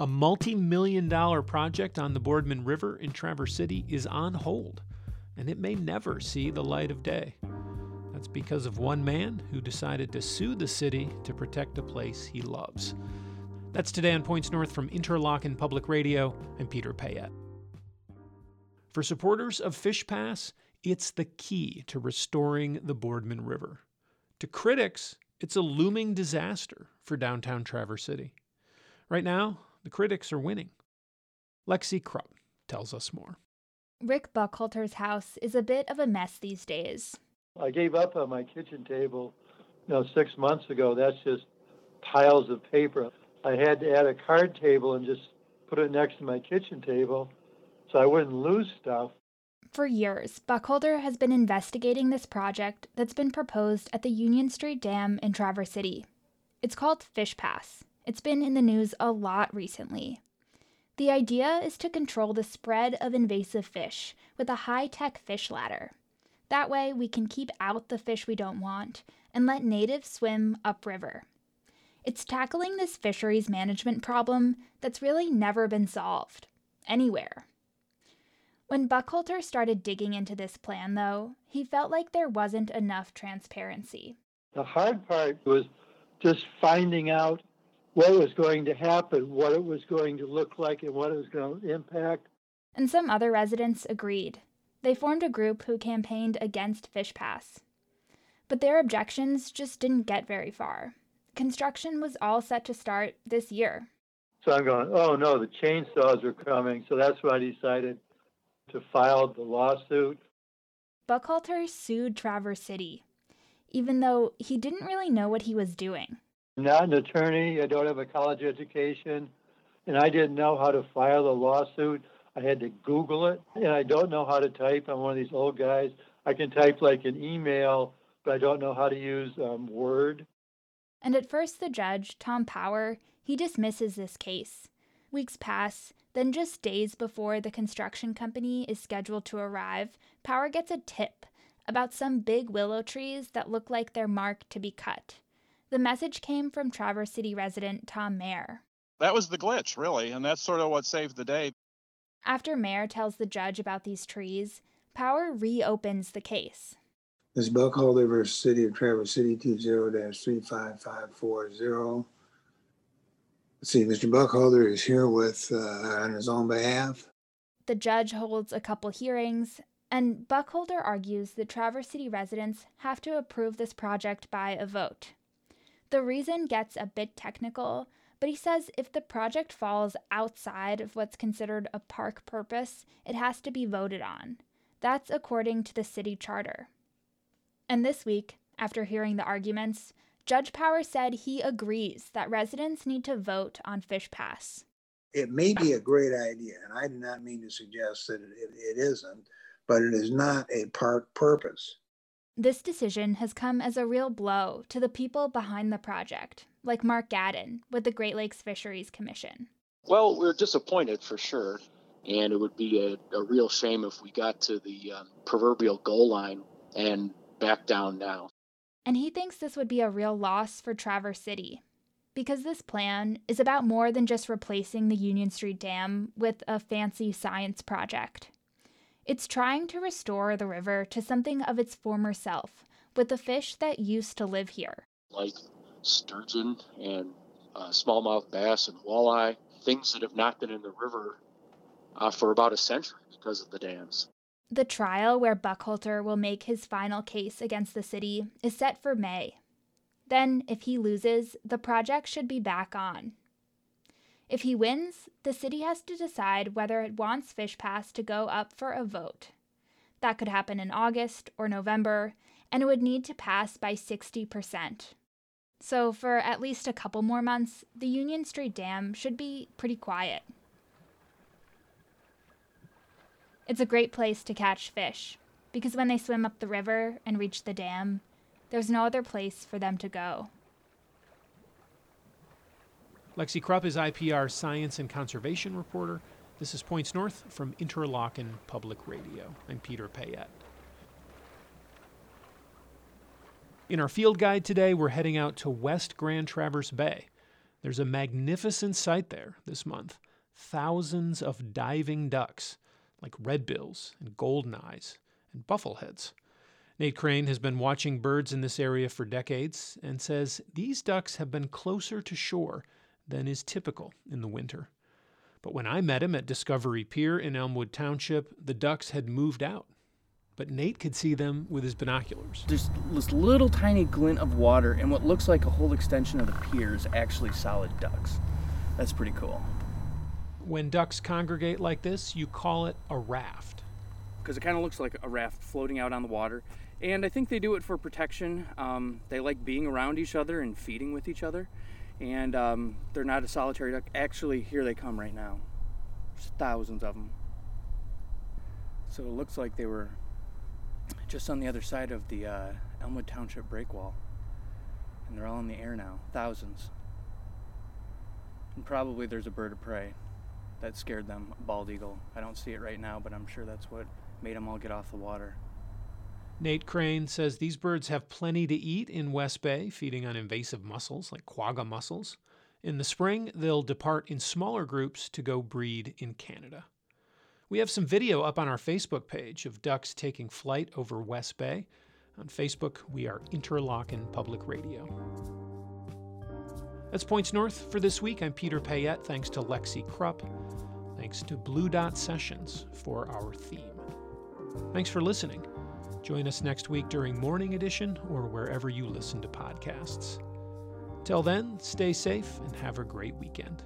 A multi million dollar project on the Boardman River in Traverse City is on hold, and it may never see the light of day. That's because of one man who decided to sue the city to protect a place he loves. That's today on Points North from Interlochen Public Radio. I'm Peter Payette. For supporters of Fish Pass, it's the key to restoring the Boardman River. To critics, it's a looming disaster for downtown Traverse City. Right now, the critics are winning. Lexi Krupp tells us more. Rick Buckhalter's house is a bit of a mess these days. I gave up on my kitchen table, you know, six months ago. That's just piles of paper. I had to add a card table and just put it next to my kitchen table so I wouldn't lose stuff. For years, Buckhalter has been investigating this project that's been proposed at the Union Street Dam in Traverse City. It's called Fish Pass. It's been in the news a lot recently. The idea is to control the spread of invasive fish with a high tech fish ladder. That way, we can keep out the fish we don't want and let natives swim upriver. It's tackling this fisheries management problem that's really never been solved anywhere. When Buckhalter started digging into this plan, though, he felt like there wasn't enough transparency. The hard part was just finding out what was going to happen, what it was going to look like, and what it was going to impact. And some other residents agreed. They formed a group who campaigned against Fish Pass. But their objections just didn't get very far. Construction was all set to start this year. So I'm going, oh no, the chainsaws are coming. So that's when I decided to file the lawsuit. Buckhalter sued Traverse City, even though he didn't really know what he was doing. I'm not an attorney, I don't have a college education, and I didn't know how to file a lawsuit. I had to Google it, and I don't know how to type. I'm one of these old guys. I can type like an email, but I don't know how to use um, Word. And at first, the judge, Tom Power, he dismisses this case. Weeks pass, then just days before the construction company is scheduled to arrive, Power gets a tip about some big willow trees that look like they're marked to be cut. The message came from Traverse City resident Tom Mayer. That was the glitch, really, and that's sort of what saved the day. After Mayer tells the judge about these trees, Power reopens the case. Ms. Buckhalter versus City of Traverse City 20-35540. Let's see, Mr. Buckhalter is here with uh, on his own behalf. The judge holds a couple hearings, and Buckhalter argues that Traverse City residents have to approve this project by a vote. The reason gets a bit technical, but he says if the project falls outside of what's considered a park purpose, it has to be voted on. That's according to the city charter. And this week, after hearing the arguments, Judge Power said he agrees that residents need to vote on Fish Pass. It may be a great idea, and I do not mean to suggest that it, it, it isn't, but it is not a park purpose. This decision has come as a real blow to the people behind the project, like Marc Gaden with the Great Lakes Fisheries Commission. Well, we're disappointed for sure, and it would be a, a real shame if we got to the um, proverbial goal line and back down now. And he thinks this would be a real loss for Traverse City because this plan is about more than just replacing the Union Street Dam with a fancy science project. It's trying to restore the river to something of its former self with the fish that used to live here. Like sturgeon and uh, smallmouth bass and walleye, things that have not been in the river uh, for about a century because of the dams. The trial where Buckhalter will make his final case against the city is set for May. Then, if he loses, the project should be back on. If he wins, the city has to decide whether it wants Fish Pass to go up for a vote. That could happen in August or November, and it would need to pass by 60%. So, for at least a couple more months, the Union Street Dam should be pretty quiet. It's a great place to catch fish, because when they swim up the river and reach the dam, there's no other place for them to go. Lexi Krupp is IPR science and conservation reporter. This is Points North from Interlochen Public Radio. I'm Peter Payette. In our field guide today, we're heading out to West Grand Traverse Bay. There's a magnificent sight there this month thousands of diving ducks, like redbills and golden eyes and buffleheads. Nate Crane has been watching birds in this area for decades and says these ducks have been closer to shore than is typical in the winter. But when I met him at Discovery Pier in Elmwood Township, the ducks had moved out. But Nate could see them with his binoculars. There's this little tiny glint of water, and what looks like a whole extension of the pier is actually solid ducks. That's pretty cool. When ducks congregate like this, you call it a raft. Because it kind of looks like a raft floating out on the water. And I think they do it for protection. Um, they like being around each other and feeding with each other. And um, they're not a solitary duck. Actually, here they come right now. There's thousands of them. So it looks like they were just on the other side of the uh, Elmwood Township break wall. And they're all in the air now. Thousands. And probably there's a bird of prey that scared them, a bald eagle. I don't see it right now, but I'm sure that's what made them all get off the water. Nate Crane says these birds have plenty to eat in West Bay, feeding on invasive mussels like quagga mussels. In the spring, they'll depart in smaller groups to go breed in Canada. We have some video up on our Facebook page of ducks taking flight over West Bay. On Facebook, we are Interlochen Public Radio. That's Points North for this week. I'm Peter Payette. Thanks to Lexi Krupp. Thanks to Blue Dot Sessions for our theme. Thanks for listening. Join us next week during Morning Edition or wherever you listen to podcasts. Till then, stay safe and have a great weekend.